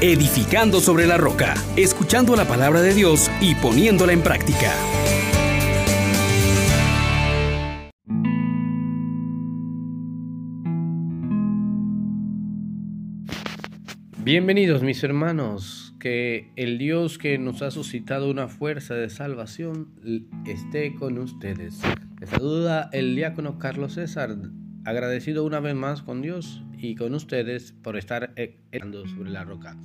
edificando sobre la roca, escuchando la palabra de Dios y poniéndola en práctica. Bienvenidos mis hermanos, que el Dios que nos ha suscitado una fuerza de salvación esté con ustedes. Les saluda el diácono Carlos César, agradecido una vez más con Dios y con ustedes por estar hablando sobre la roca.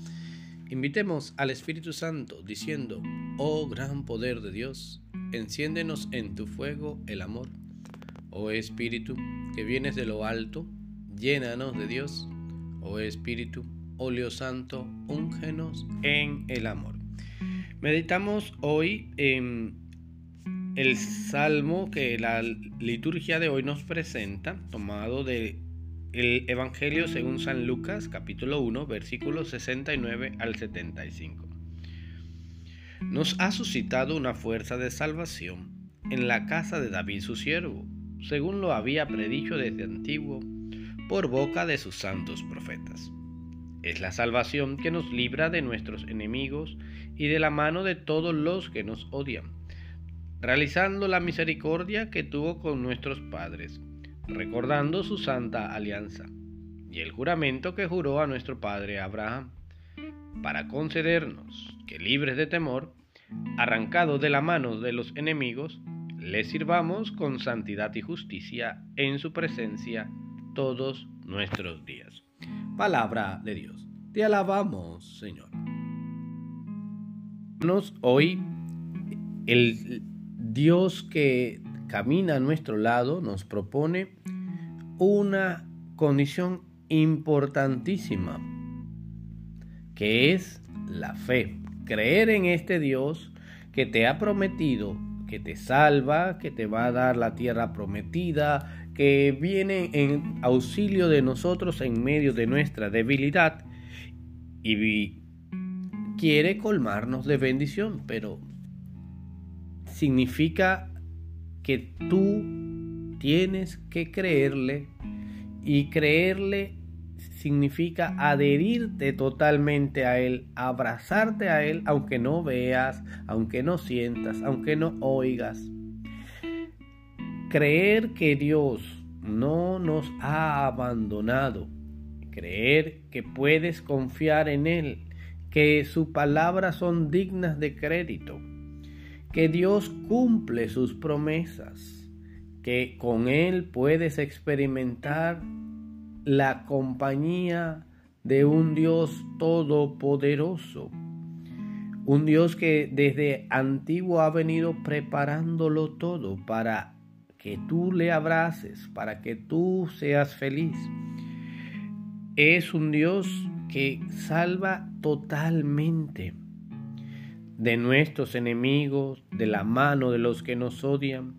Invitemos al Espíritu Santo diciendo, oh gran poder de Dios, enciéndenos en tu fuego el amor. Oh Espíritu, que vienes de lo alto, llénanos de Dios. Oh Espíritu, óleo santo, úngenos en el amor. Meditamos hoy en el salmo que la liturgia de hoy nos presenta, tomado de el Evangelio según San Lucas, capítulo 1, versículos 69 al 75. Nos ha suscitado una fuerza de salvación en la casa de David su siervo, según lo había predicho desde antiguo por boca de sus santos profetas. Es la salvación que nos libra de nuestros enemigos y de la mano de todos los que nos odian, realizando la misericordia que tuvo con nuestros padres recordando su santa alianza y el juramento que juró a nuestro padre Abraham, para concedernos que libres de temor, arrancados de la mano de los enemigos, le sirvamos con santidad y justicia en su presencia todos nuestros días. Palabra de Dios. Te alabamos, Señor. Hoy el Dios que camina a nuestro lado nos propone una condición importantísima, que es la fe. Creer en este Dios que te ha prometido, que te salva, que te va a dar la tierra prometida, que viene en auxilio de nosotros en medio de nuestra debilidad y quiere colmarnos de bendición, pero significa que tú tienes que creerle y creerle significa adherirte totalmente a Él, abrazarte a Él aunque no veas, aunque no sientas, aunque no oigas. Creer que Dios no nos ha abandonado, creer que puedes confiar en Él, que sus palabras son dignas de crédito que Dios cumple sus promesas, que con Él puedes experimentar la compañía de un Dios todopoderoso, un Dios que desde antiguo ha venido preparándolo todo para que tú le abraces, para que tú seas feliz. Es un Dios que salva totalmente de nuestros enemigos, de la mano de los que nos odian,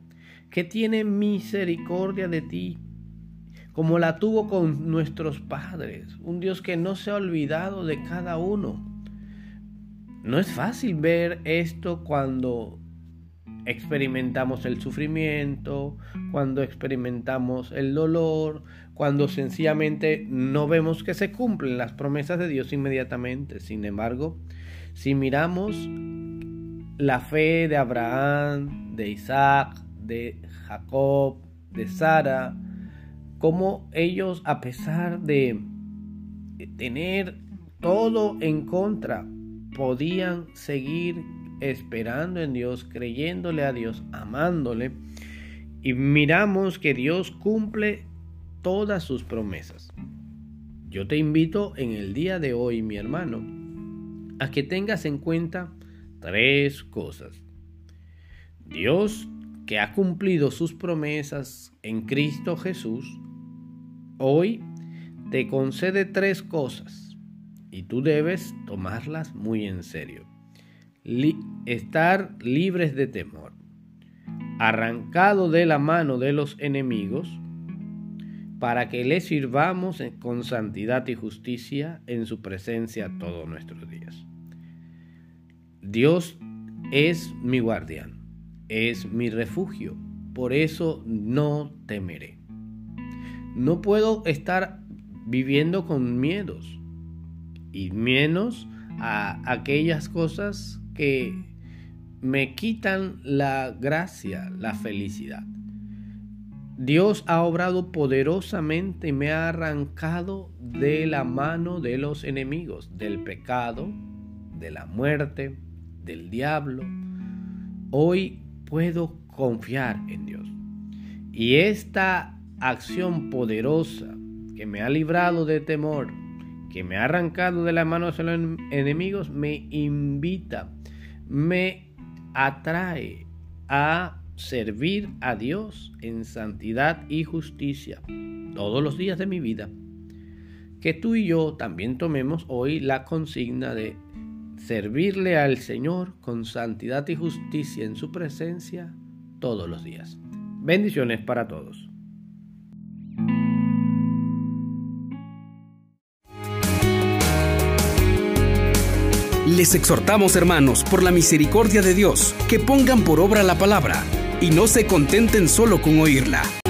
que tiene misericordia de ti, como la tuvo con nuestros padres, un Dios que no se ha olvidado de cada uno. No es fácil ver esto cuando experimentamos el sufrimiento, cuando experimentamos el dolor, cuando sencillamente no vemos que se cumplen las promesas de Dios inmediatamente. Sin embargo, si miramos la fe de Abraham, de Isaac, de Jacob, de Sara, cómo ellos a pesar de tener todo en contra, podían seguir esperando en Dios, creyéndole a Dios, amándole, y miramos que Dios cumple todas sus promesas. Yo te invito en el día de hoy, mi hermano, a que tengas en cuenta tres cosas. Dios, que ha cumplido sus promesas en Cristo Jesús, hoy te concede tres cosas y tú debes tomarlas muy en serio. estar libres de temor, arrancado de la mano de los enemigos, para que le sirvamos con santidad y justicia en su presencia todos nuestros días. Dios es mi guardián, es mi refugio, por eso no temeré. No puedo estar viviendo con miedos. y menos a aquellas cosas que me quitan la gracia, la felicidad. Dios ha obrado poderosamente y me ha arrancado de la mano de los enemigos, del pecado, de la muerte, del diablo. Hoy puedo confiar en Dios. Y esta acción poderosa que me ha librado de temor, que me ha arrancado de la mano de los enemigos, me invita, me atrae a servir a Dios en santidad y justicia todos los días de mi vida. Que tú y yo también tomemos hoy la consigna de servirle al Señor con santidad y justicia en su presencia todos los días. Bendiciones para todos. Les exhortamos, hermanos, por la misericordia de Dios, que pongan por obra la palabra y no se contenten solo con oírla.